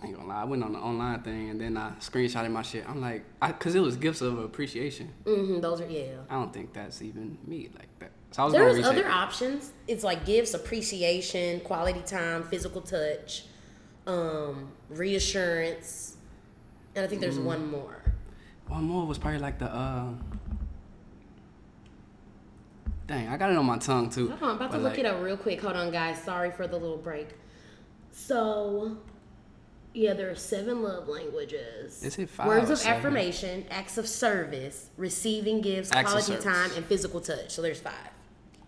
I ain't gonna lie, I went on the online thing and then I screenshotted my shit. I'm like, I, cause it was gifts of appreciation. hmm those are yeah. I don't think that's even me like that. So I was There's other options. It's like gifts, appreciation, quality time, physical touch, um, reassurance, and I think there's one more. One more was probably like the uh. Dang, I got it on my tongue too. Hold on, I'm about to look like, it up real quick. Hold on, guys. Sorry for the little break. So, yeah, there are seven love languages. Is it five Words or of seven? affirmation, acts of service, receiving gifts, Acts quality time, and physical touch. So there's five.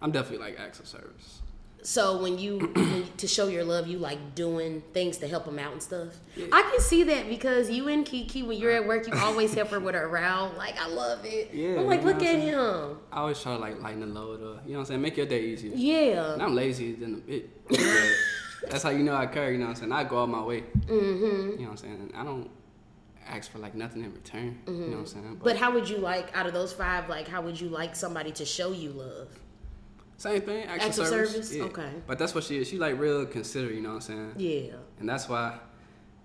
I'm definitely like acts of service. So when you, when to show your love, you like doing things to help them out and stuff. I can see that because you and Kiki, when you're at work, you always help her with her round. Like I love it. Yeah, I'm like, look at I'm him. I always try to like lighten the load up. You know what I'm saying? Make your day easier. Yeah. And I'm lazy than a bit. That's how you know I care. You know what I'm saying? I go out my way. Mm-hmm. You know what I'm saying? I don't ask for like nothing in return. You know what I'm saying? But how would you like out of those five? Like, how would you like somebody to show you love? Same thing. Acts, Acts of of service. service? Yeah. Okay. But that's what she is. She like real considerate. You know what I'm saying? Yeah. And that's why.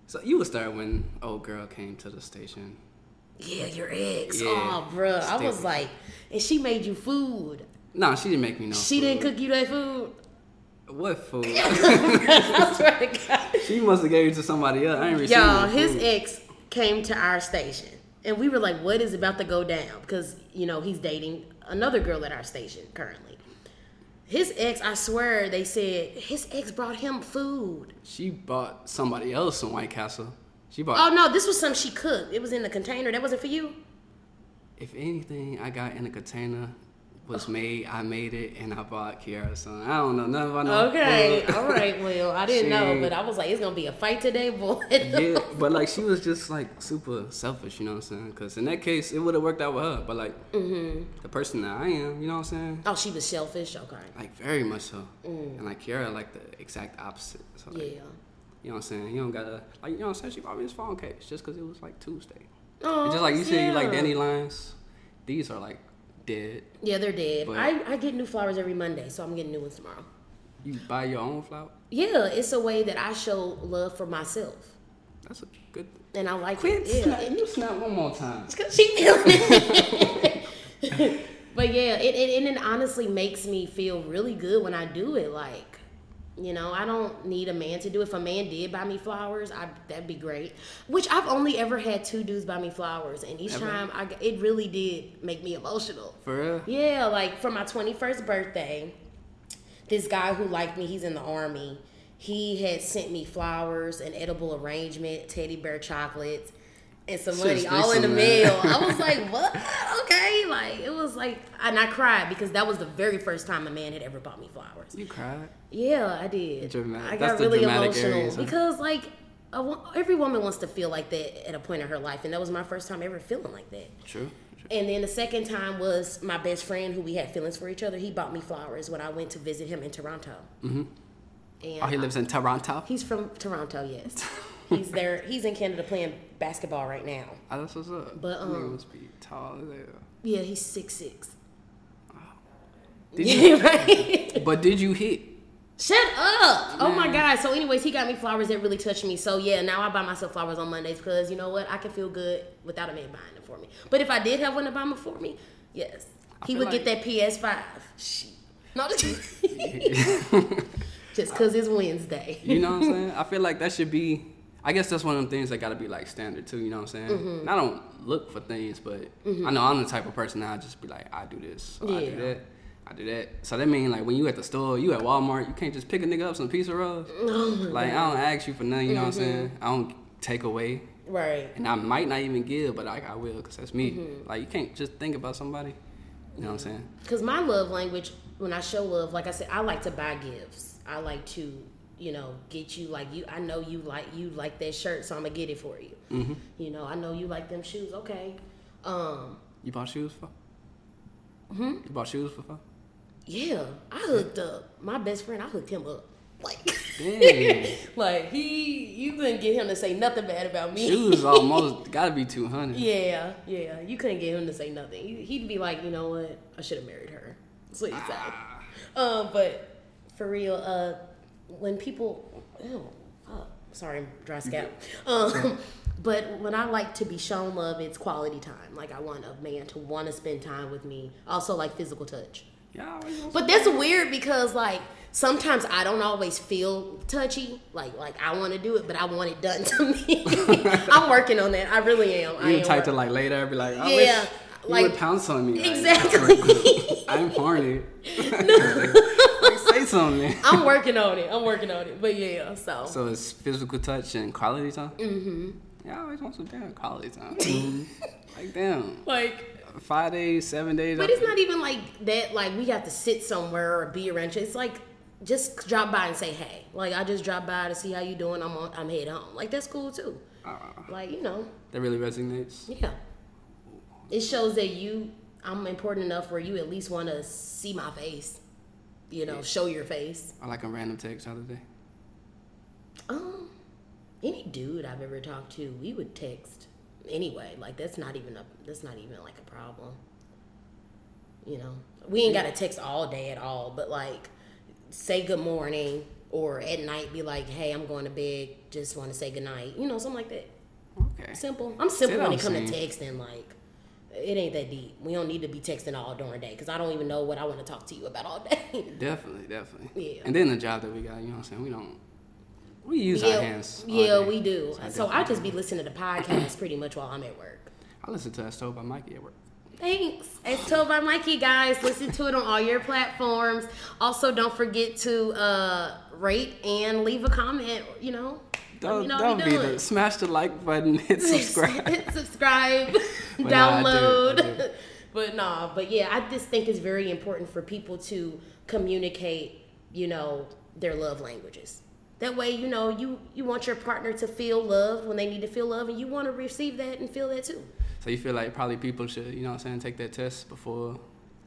So you would start when old girl came to the station. Yeah, your ex. Yeah. Oh, bruh. I was like, and she made you food. No, she didn't make me no. She food. didn't cook you that food. What food? She must have gave it to somebody else. I ain't received Y'all, his food. ex came to our station, and we were like, "What is about to go down?" Because you know he's dating another girl at our station currently. His ex, I swear, they said his ex brought him food. She bought somebody else some White Castle. She bought. Oh no, this was something she cooked. It was in the container. That wasn't for you. If anything, I got in a container was made. I made it, and I bought Kiara some. I don't know nothing about no Okay, food. all right. Well, I didn't know, but I was like, it's gonna be a fight today, boy. yeah, but like she was just like super selfish, you know what I'm saying? Because in that case, it would have worked out with her. But like mm-hmm. the person that I am, you know what I'm saying? oh, she was selfish. Okay. Like very much so. Mm. And like Kiara, like the exact opposite. So like, Yeah. you know what I'm saying? You don't gotta like you know what I'm saying? She bought me this phone case just because it was like Tuesday. Oh, And just like you said, you like yeah. dandelions. These are like dead. Yeah, they're dead. But- I, I get new flowers every Monday, so I'm getting new ones tomorrow. You buy your own flower. Yeah, it's a way that I show love for myself, That's a good. Thing. And I like Quit it. Yeah, snap. it- You snap one more time. It's cause she feeling it. but yeah, it, it and it honestly makes me feel really good when I do it. Like, you know, I don't need a man to do it. If a man did buy me flowers, I that'd be great. Which I've only ever had two dudes buy me flowers, and each Ever? time I it really did make me emotional. For real? Yeah, like for my 21st birthday, this guy who liked me, he's in the army. He had sent me flowers, an edible arrangement, teddy bear chocolates, and some money all in the mail. I was like, what? Okay. Like, it was like, and I cried because that was the very first time a man had ever bought me flowers. You cried. Yeah, I did. Dramatic- I got really emotional areas, huh? because, like, a, every woman wants to feel like that at a point in her life, and that was my first time ever feeling like that. True. True. And then the second time was my best friend who we had feelings for each other. He bought me flowers when I went to visit him in Toronto. Mm-hmm. And Oh, he lives in Toronto. he's from Toronto, yes. he's there. He's in Canada playing basketball right now. Oh, that's what's up. But, um, must be tall as hell. Yeah, he's six six. Did Yeah, right. But did you hit? Shut up! Oh my god. So, anyways, he got me flowers that really touched me. So yeah, now I buy myself flowers on Mondays because you know what? I can feel good without a man buying them for me. But if I did have one to buy them for me, yes, he feel would get that PS5. Shit. No, just just because it's Wednesday. You know what I'm saying? I feel like that should be. I guess that's one of them things that gotta be like standard too. You know what I'm saying? Mm-hmm. I don't look for things, but I know I'm the type of person that I just be like, I do this, or I do that, I do that. So that mean like when you at the store, you at Walmart, you can't just pick a nigga up some piece of rolls. Oh like I don't ask you for nothing. You know what I'm Mm-hmm. saying? I don't take away. Right. and I might not even give, but like I will, cause that's me. Like you can't just think about somebody. You know what I'm saying? Because my love language, when I show love, like I said, I like to buy gifts. I like to, you know, get you like you. I know you like you like that shirt, so I'm gonna get it for you. Mm-hmm. You know, I know you like them shoes. Okay. Um. You bought shoes for? Hmm. You bought shoes for fun? Yeah, I hooked up. My best friend, I hooked him up. Like, like he, you couldn't get him to say nothing bad about me. shoes almost gotta be two hundred. Yeah, yeah. You couldn't get him to say nothing. He- He'd be like, you know what? I should have married her. That's what he'd say. Um, but for real, uh, when people, ew, fuck, sorry, dry scalp. Um, but when I like to be shown love, it's quality time. Like I want a man to want to spend time with me. Also, like physical touch. Yeah, But that's weird because like sometimes I don't always feel touchy. Like like I want to do it, but I want it done to me. I'm working on that. I really am. I You am the type to like later and be like, I Yeah, wish you like- would pounce on me. Exactly. I'm horny. like, say something. I'm working on it. I'm working on it. But yeah, so, So it's physical touch and quality time. Mm-hmm. Yeah, I always want some damn quality time. like damn, like five days, seven days. but it's not even like that like we have to sit somewhere or be around you. It's like just drop by and say hey. Like I just drop by to see how you doing. I'm on I'm head home. Like that's cool too. Uh, Like, you know, that really resonates. yeah. It shows that you I'm important enough where you at least want to see my face. You know, show your face. I like a random text the other day. Um, any dude I've ever talked to, we would text anyway. Like that's not even a that's not even like a problem. You know, we ain't got to text all day at all, but like say good morning or at night be like, hey, I'm going to bed. Just want to say good night. You know, something like that. Okay. Simple. I'm simple when it comes to texting. Like it ain't that deep. We don't need to be texting all during the day because I don't even know what I want to talk to you about all day. Definitely, definitely. Yeah. And then the job that we got, you know what I'm saying? We don't. We use our hands. yeah, we do. I So I just be listening to the podcast pretty much while I'm at work. I listen to that told by Mikey at work. Thanks. It's told by Mikey, guys. Listen to it on all your platforms. Also, don't forget to uh, rate and leave a comment. You know, Don't, know don't be the smash the like button, hit subscribe. Hit subscribe, But nah, I do, download. I do. but nah, but yeah, I just think it's very important for people to communicate, you know, their love languages. That way, you know, you you want your partner to feel love when they need to feel love, and you want to receive that and feel that too. so you feel like probably people should, you know what I'm saying, take that test before.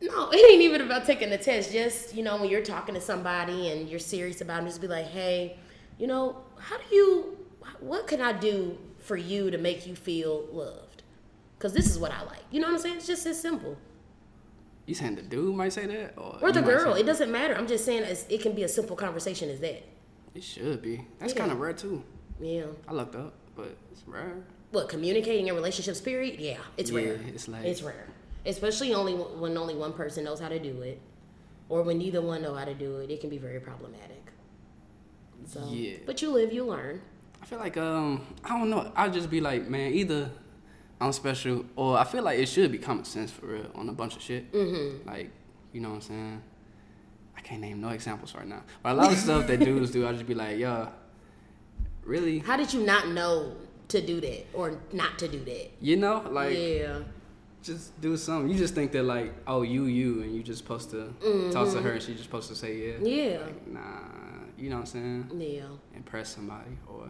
No, it ain't even about taking the test. Just, you know, when you're talking to somebody and you're serious about it, just be like, hey, you know, how do you, what can I do for you to make you feel loved? Because this is what I like. You know what I'm saying? It's just as simple. You saying the dude might say that, or Or the girl. It doesn't matter. I'm just saying it can be a simple conversation as that. It should be. That's Yeah. kind of rare too. Yeah. I looked up, but it's rare. What, communicating in relationships, period? Yeah, it's Yeah, rare. it's like- It's rare. Especially only when only one person knows how to do it. Or when neither one know how to do it, it can be very problematic. So, Yeah. But you live, you learn. I feel like um I don't know. I'll just be like, man, either I'm special or I feel like it should be common sense for real on a bunch of shit. Mm-hmm. Like, you know what I'm saying? I can't name no examples right now, but a lot of stuff that dudes do, I just be like, yo, really? How did you not know to do that or not to do that? You know, like yeah. just do something. You just think that like, oh, you, you, and you just supposed to talk to her, and she just supposed to say yeah. Mm-hmm. Yeah. Like, nah, you know what I'm saying? Yeah. impress somebody or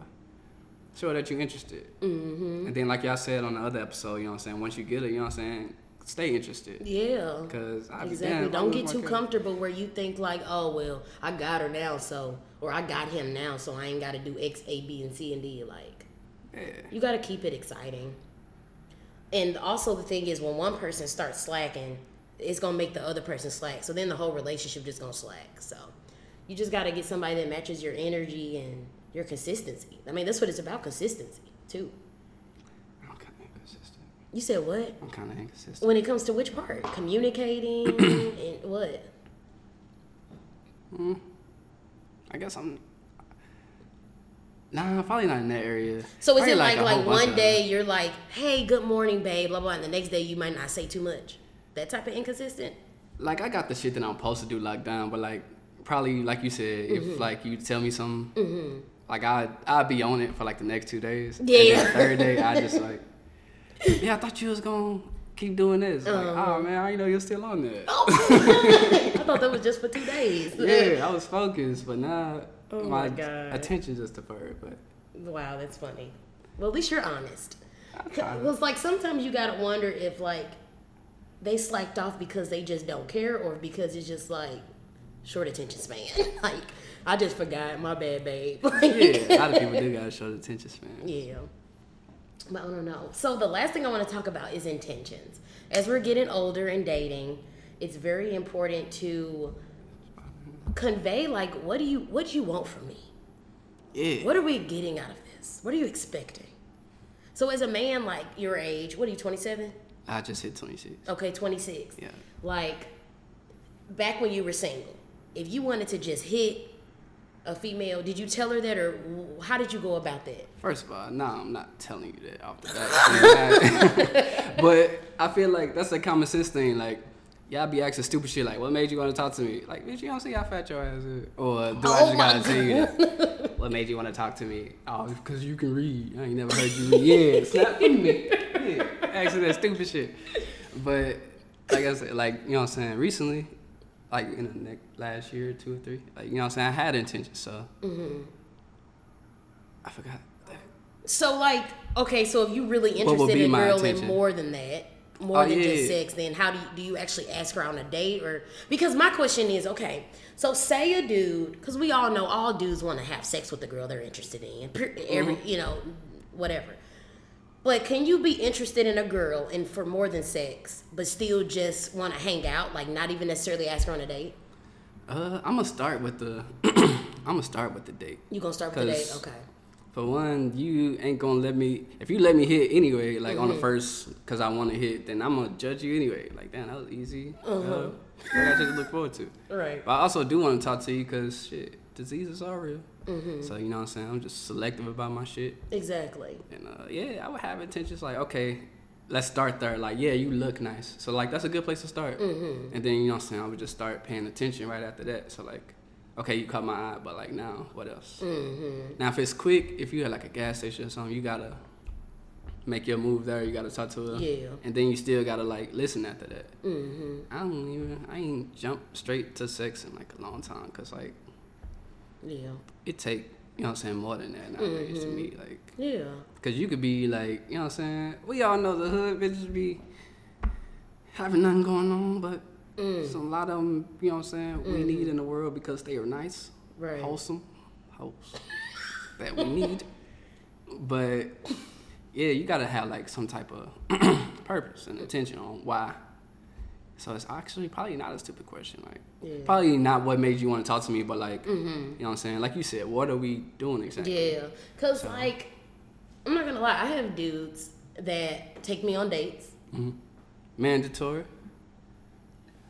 show that you're interested. Mm-hmm. And then, like y'all said on the other episode, you know what I'm saying? Once you get it, you know what I'm saying? Stay interested. Yeah. Because Exactly. damned Don't get too kid. comfortable where you think like, oh well, I got her now, so or I got him now, so I ain't got to do X, A, B, and C and D. Like, Yeah. you got to keep it exciting. And also the thing is, when one person starts slacking, it's gonna make the other person slack. So then the whole relationship just gonna slack. So you just got to get somebody that matches your energy and your consistency. I mean, that's what it's about, consistency too. I'm kind of inconsistent. You said what? I'm kind of inconsistent. When it comes to which part? Communicating and what? I guess I'm. Nah, probably not in that area. So is Probably it like a like, one day you're like, hey, good morning, babe, blah blah, and the next day you might not say too much. That type of inconsistent. Like I got the shit that I'm supposed to do locked down, but like probably like you said, Mm-hmm. if like you tell me something, Like I I'd be on it for like the next two days. Yeah. And then the third day I just like, yeah, I thought you was gonna keep doing this. Like, Uh-huh. oh man, I didn't know you're still on there. I thought that was just for two days. Yeah, I was focused, but now Oh my, my God. attention just deferred. But Wow, that's funny. Well, at least you're honest. Was like sometimes you gotta wonder if like they slacked off because they just don't care or because it's just like short attention span. like I just forgot, my bad, babe. Yeah, a lot of people do gotta show the attention span. Yeah. I don't know. So the last thing I want to talk about is intentions. As we're getting older and dating, it's very important to convey like what do you what do you want from me? Yeah. What are we getting out of this? What are you expecting? So as a man like your age, what are you 27? I just hit 26. Okay, 26. Yeah. Like back when you were single, if you wanted to just hit a female, did you tell her that or how did you go about that? First of all, no, I'm not telling you that off the bat. but I feel like that's a common sense thing. Like, y'all be asking stupid shit like, "What made you want to talk to me?" Like, bitch, you don't see how fat your ass is, or do I Oh just my gotta tell you that? What made you want to talk to me? Oh, because you can read. I ain't never heard you read. Yeah, snap in me. Yeah, asking that stupid shit. But like I said, like you know what I'm saying. Recently, like in the next last year, two or three, like you know what I'm saying. I had intentions, so Mm-hmm. I forgot. So like, okay, so if you really interested in girl intention? more than that, more Oh, than yeah. just sex, then how do you, do you actually ask her on a date or because my question is okay, so say a dude because we all know all dudes want to have sex with the girl they're interested in, every Mm-hmm. you know whatever. But can you be interested in a girl and for more than sex, but still just want to hang out, like not even necessarily ask her on a date? Uh, I'm gonna start with the. I'm gonna start with the date. You gonna start with the date? Okay. For one, you ain't gonna let me. If you let me hit anyway, like on the Mm-hmm. first, cause I want to hit, then I'm gonna judge you anyway. Like, damn, that was easy. Uh-huh. Uh, I just look forward to. Right. But I also do want to talk to you, cause shit, diseases are real. Mm-hmm. So you know what I'm saying. I'm just selective about my shit, Exactly. and uh, yeah, I would have intentions like, okay, let's start there. Like, yeah, you look nice, so like that's a good place to start. Mm-hmm. And then you know what I'm saying. I would just start paying attention right after that. So like. Okay, you caught my eye, but like now, what else? Mm-hmm. Now, if it's quick, if you at like a gas station or something, you gotta make your move there. You gotta talk to her. Yeah. And then you still gotta like listen after that. Mm-hmm. I don't even. I ain't jump straight to sex in like a long time, cause like Yeah. It take you know what I'm saying more than that nowadays to me. Mm-hmm. Like, Yeah. cause you could be like you know what I'm saying. We all know the hood bitches be having nothing going on, but. Mm. It's a lot of them, you know what I'm saying, we mm. need in the world because they are nice Right. wholesome hopes that we need. But yeah, you gotta have like some type of purpose and mm. intention on why. So it's actually probably not a stupid question. Like Yeah. probably not what made you want to talk to me, but like Mm-hmm. you know what I'm saying. Like you said, what are we doing exactly? Yeah, cause like I'm not gonna lie, I have dudes that take me on dates. Mandatory.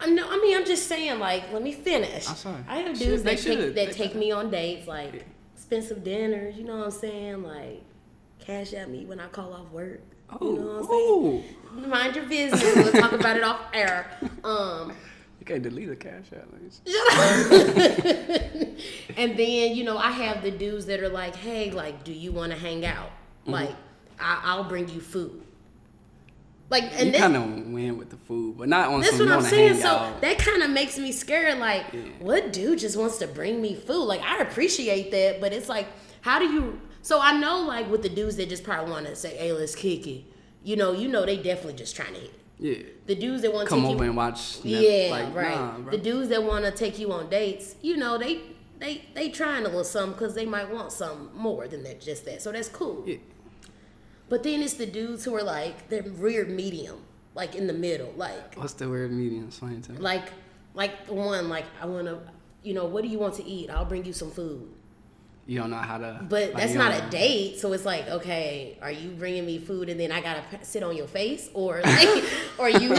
I know. I mean, I'm just saying. Like, let me finish. I'm sorry. I have Should- dudes they that take that They take me on dates, like expensive dinners. You know what I'm saying? Like, cash at me when I call off work. Oh, you know what I'm saying? ooh. Mind your business. We'll talk about it off air. Um, You can't delete a cash out. Like, and then you know I have the dudes that are like, hey, like, do you want to hang out? Mm-hmm. Like, I- I'll bring you food. Like, and you kind of win with the food, but not on That's what I'm saying. So out. that kind of makes me scared. Like, Yeah. what dude just wants to bring me food? Like, I appreciate that, but it's like, how do you? So I know, like, with the dudes that just probably want to say, "Hey, let's kick it," you know, you know, they definitely just trying to hit. Yeah. The dudes that want to Come take over you, and watch. Netflix. yeah, like, right. Nah, the dudes that want to take you on dates, you know, they they they trying a little something because they might want something more than that, just that. So that's cool. Yeah. But then it's the dudes who are like they're weird medium, like in the middle, like What's the weird medium? Explain to me. like like the one like I want to you know what do you want to eat? I'll bring you some food. You don't know how to. But like, that's not don't- a date, so it's like okay, are you bringing me food and then I gotta sit on your face, or like, are you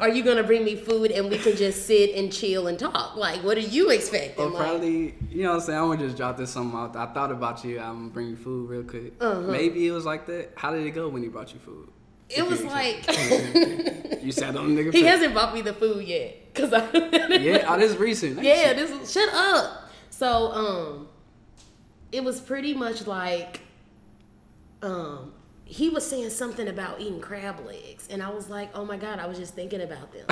are you gonna bring me food and we can just sit and chill and talk? Like, what are you expecting? Or Like, probably, you know what I'm saying? I'm gonna just drop this something out. I thought about you. I'm gonna bring you food real quick. Uh-huh. Maybe it was like that. How did it go when he brought you food? it was You like You sat on the nigga. he face. hasn't bought me the food yet, cause I Yeah, oh, this recent. That yeah, shit. this is, shut up. So um, it was pretty much like um he was saying something about eating crab legs. And i was like oh my god i was just thinking about them.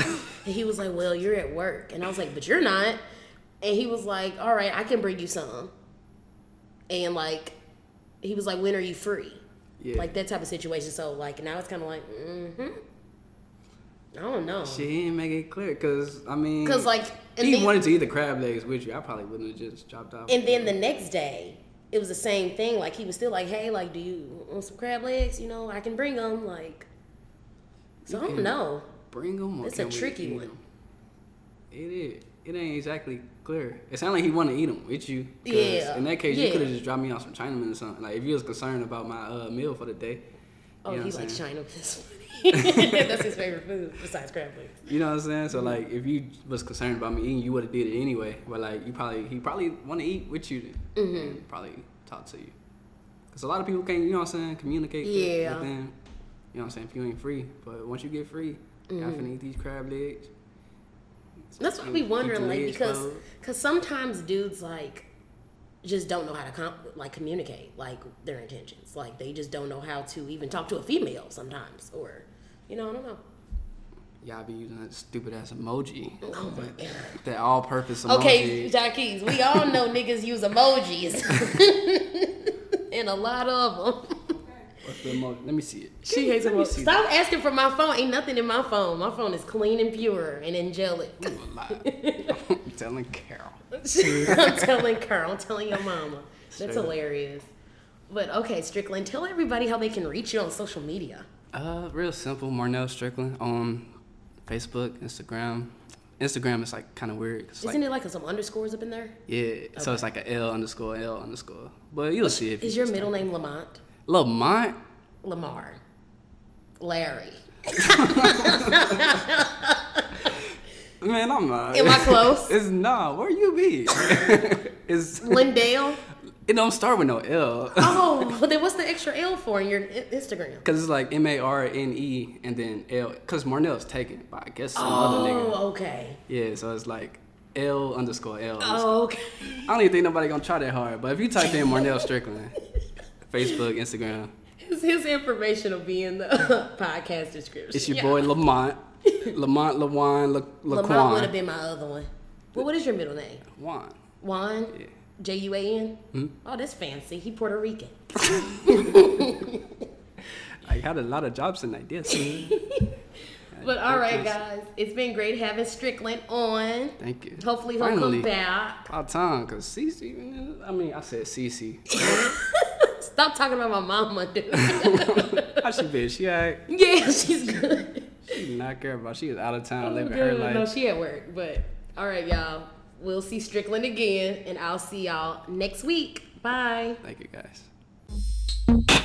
And he was like well you're at work. And i was like but you're not. And he was like all right i can bring you some. And like he was like when are you free? Yeah. like that type of situation. So like now it's kind of like mm-hmm. I don't know. She didn't make it clear because I mean, because like, he then- wanted to eat the crab legs with you. I probably wouldn't have just chopped off. And then the next day, it was the same thing. Like he was still like, "Hey, like, do you want some crab legs? You know, I can bring them." Like, so I don't know. bring them. It's a tricky one. It is. It ain't exactly clear. It sounded like he wanted to eat them with you. Yeah, In that case, you could have just dropped me off some Chinaman or something. Like if you was concerned about my uh, meal for the day. Oh, you know he what I'm likes saying? China piss. That's his favorite food besides crab legs. You know what I'm saying? So like, if you was concerned about me eating, you would have did it anyway. But like, you probably he probably want to eat with you. Then. Mm-hmm. And probably talk to you. Cause a lot of people can't, you know what I'm saying, communicate. with- Yeah. With them. You know what I'm saying? If you ain't free, but once you get free, you Mm-hmm. gotta finna eat these crab legs. That's what be wondering, like, because because sometimes dudes like just don't know how to com- like communicate like their intentions. Like they just don't know how to even talk to a female sometimes, or you know, I don't know. Y'all be using that stupid ass emoji. Oh my god. That all purpose emoji. Okay, Jackies, we all know niggas use emojis. and a lot of them. What's the emoji? Let me see it. She hates emojis. Stop asking for my phone. Ain't nothing in my phone. My phone is clean and pure and angelic. that. You a lie. I'm telling Carol. I'm telling Carl. I'm telling your mama. That's up. hilarious. But okay, Strickland, tell everybody how they can reach you on social media. Uh, real simple. Marnell Strickland on Facebook, Instagram. Instagram is like kind of weird. Isn't like, it like some underscores up in there? Yeah, so it's like a L underscore L underscore. But you'll see if Is you your middle name Lamont? it. Lamont? Lamar. Larry. Man, I'm not. Am I close? it's nah. Where you be? it's Lindale? It don't start with no L. Oh, well then what's the extra L for in your Instagram? Cause it's like M A R N E and then L. Cause Marnell's taken by I guess some other nigga. Oh, okay. Yeah, so it's like L underscore L. underscore. Oh, okay. I don't even think nobody gonna try that hard. But if you type in Marnell Strickland, Facebook, Instagram, His, his information will be in the podcast description. it's your Yeah. boy Lamont, Lamont Lawan La, Lamont would have been my other one. Well, what is your middle name? Juan. Juan? Yeah. J U A N? Hmm? Oh, that's fancy. He Puerto Rican. I had a lot of jobs and ideas. But all right, guys. It's been great having Strickland on. Thank you. Hopefully he'll Finally. come back. About time, cause Cece. I mean, I said Cece. Stop talking about my mama, dude. How she been? She alright? yeah, she's good. She did not care about. She was out of town Oh, living her life. No, she at work. But all right, y'all we'll see Strickland again, and I'll see y'all next week. Bye. Thank you, guys.